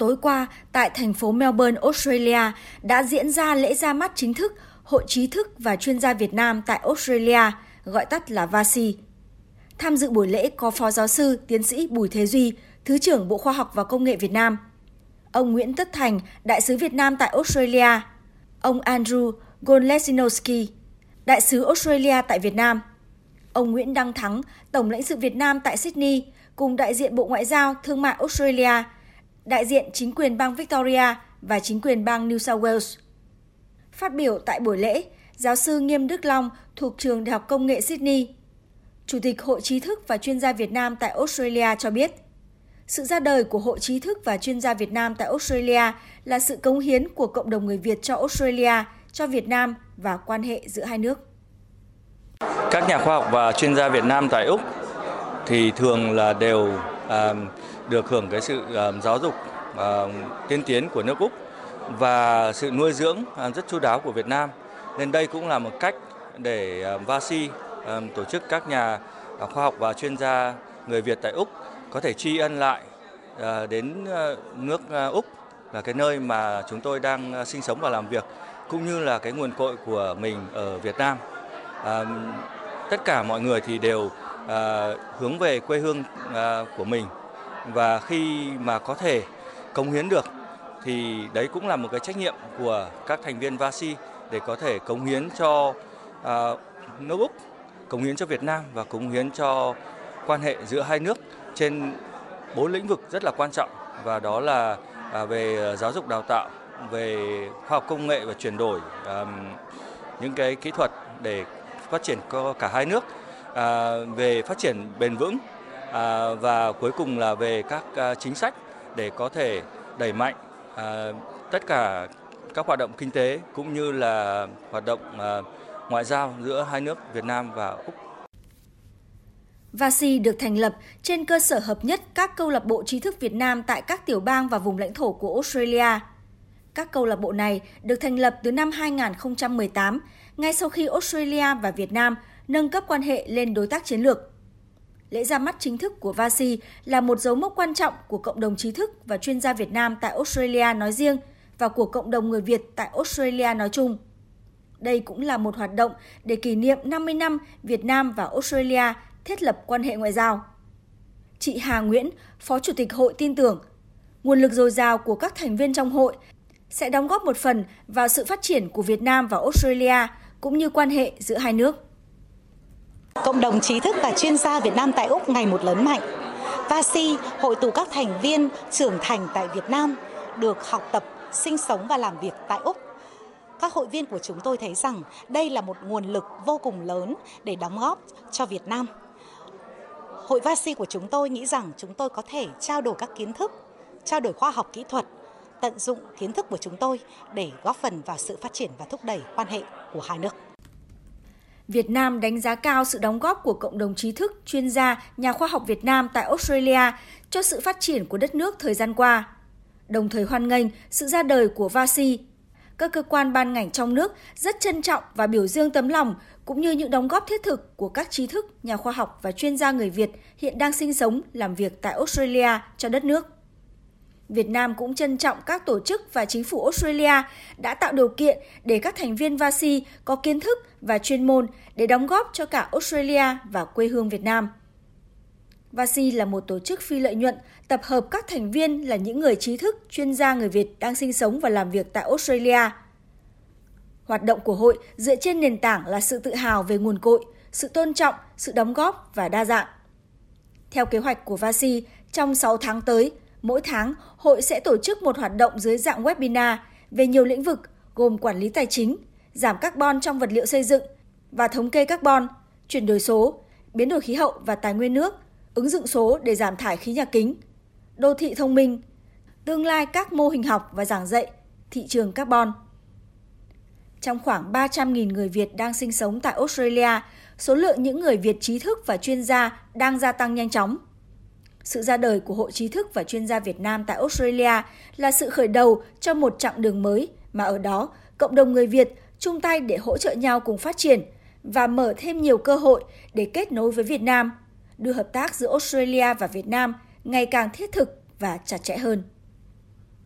Tối qua, tại thành phố Melbourne, Australia, đã diễn ra lễ ra mắt chính thức Hội trí thức và chuyên gia Việt Nam tại Australia, gọi tắt là VASI. Tham dự buổi lễ có Phó Giáo sư, Tiến sĩ Bùi Thế Duy, Thứ trưởng Bộ Khoa học và Công nghệ Việt Nam, ông Nguyễn Tất Thành, Đại sứ Việt Nam tại Australia, ông Andrew Gonlesinowski, Đại sứ Australia tại Việt Nam, ông Nguyễn Đăng Thắng, Tổng lãnh sự Việt Nam tại Sydney, cùng đại diện Bộ Ngoại giao Thương mại Australia, đại diện chính quyền bang Victoria và chính quyền bang New South Wales. Phát biểu tại buổi lễ, giáo sư Nghiêm Đức Long thuộc trường Đại học Công nghệ Sydney, Chủ tịch Hội trí thức và chuyên gia Việt Nam tại Australia cho biết, sự ra đời của Hội trí thức và chuyên gia Việt Nam tại Australia là sự cống hiến của cộng đồng người Việt cho Australia, cho Việt Nam và quan hệ giữa hai nước. Các nhà khoa học và chuyên gia Việt Nam tại Úc thì thường là đều được hưởng cái sự giáo dục tiên tiến của nước Úc và sự nuôi dưỡng rất chu đáo của Việt Nam. Nên đây cũng là một cách để VASI tổ chức các nhà ờ, khoa học và chuyên gia người Việt tại Úc có thể tri ân lại ờ, đến ờ, nước Úc là cái nơi mà chúng tôi đang sinh sống và làm việc cũng như là cái nguồn cội của mình ở Việt Nam. À, tất cả mọi người thì đều Ờ, hướng về quê hương à, của mình. Và khi mà có thể cống hiến được thì đấy cũng là một cái trách nhiệm của các thành viên VASI để có thể cống hiến cho à, nước Úc, cống hiến cho Việt Nam và cống hiến cho quan hệ giữa hai nước trên bốn lĩnh vực rất là quan trọng. Và đó là à, về ờ, giáo dục đào tạo, về khoa học công nghệ và chuyển đổi à, những cái kỹ thuật để phát triển cả hai nước à, về phát triển bền vững à, và cuối cùng là về các à, chính sách để có thể đẩy mạnh à, tất cả các hoạt động kinh tế cũng như là hoạt động à, ngoại giao giữa hai nước Việt Nam và Úc. VASI được thành lập trên cơ sở hợp nhất các câu lạc bộ trí thức Việt Nam tại các tiểu bang và vùng lãnh thổ của Australia. Các câu lạc bộ này được thành lập từ năm 2018, ngay sau khi Australia và Việt Nam nâng cấp quan hệ lên đối tác chiến lược. Lễ ra mắt chính thức của VASI là một dấu mốc quan trọng của cộng đồng trí thức và chuyên gia Việt Nam tại Australia nói riêng và của cộng đồng người Việt tại Australia nói chung. Đây cũng là một hoạt động để kỷ niệm 50 năm Việt Nam và Australia thiết lập quan hệ ngoại giao. Chị Hà Nguyễn, Phó Chủ tịch hội tin tưởng, nguồn lực dồi dào của các thành viên trong hội sẽ đóng góp một phần vào sự phát triển của Việt Nam và Australia cũng như quan hệ giữa hai nước. Cộng đồng trí thức và chuyên gia Việt Nam tại Úc ngày một lớn mạnh. VASI hội tụ các thành viên trưởng thành tại Việt Nam được học tập, sinh sống và làm việc tại Úc. Các hội viên của chúng tôi thấy rằng đây là một nguồn lực vô cùng lớn để đóng góp cho Việt Nam. Hội VASI của chúng tôi nghĩ rằng chúng tôi có thể trao đổi các kiến thức, trao đổi khoa học kỹ thuật, tận dụng kiến thức của chúng tôi để góp phần vào sự phát triển và thúc đẩy quan hệ của hai nước. Việt Nam đánh giá cao sự đóng góp của cộng đồng trí thức, chuyên gia, nhà khoa học Việt Nam tại Australia cho sự phát triển của đất nước thời gian qua. Đồng thời hoan nghênh sự ra đời của VASI. Các cơ quan ban ngành trong nước rất trân trọng và biểu dương tấm lòng cũng như những đóng góp thiết thực của các trí thức, nhà khoa học và chuyên gia người Việt hiện đang sinh sống, làm việc tại Australia cho đất nước. Việt Nam cũng trân trọng các tổ chức và chính phủ Australia đã tạo điều kiện để các thành viên VASI có kiến thức và chuyên môn để đóng góp cho cả Australia và quê hương Việt Nam. VASI là một tổ chức phi lợi nhuận tập hợp các thành viên là những người trí thức, chuyên gia người Việt đang sinh sống và làm việc tại Australia. Hoạt động của hội dựa trên nền tảng là sự tự hào về nguồn cội, sự tôn trọng, sự đóng góp và đa dạng. Theo kế hoạch của VASI, trong 6 tháng tới, Mỗi tháng, hội sẽ tổ chức một hoạt động dưới dạng webinar về nhiều lĩnh vực gồm quản lý tài chính, giảm carbon trong vật liệu xây dựng và thống kê carbon, chuyển đổi số, biến đổi khí hậu và tài nguyên nước, ứng dụng số để giảm thải khí nhà kính, đô thị thông minh, tương lai các mô hình học và giảng dạy, thị trường carbon. Trong khoảng 300.000 người Việt đang sinh sống tại Australia, số lượng những người Việt trí thức và chuyên gia đang gia tăng nhanh chóng – sự ra đời của Hội trí thức và chuyên gia Việt Nam tại Australia là sự khởi đầu cho một chặng đường mới mà ở đó cộng đồng người Việt chung tay để hỗ trợ nhau cùng phát triển và mở thêm nhiều cơ hội để kết nối với Việt Nam, đưa hợp tác giữa Australia và Việt Nam ngày càng thiết thực và chặt chẽ hơn.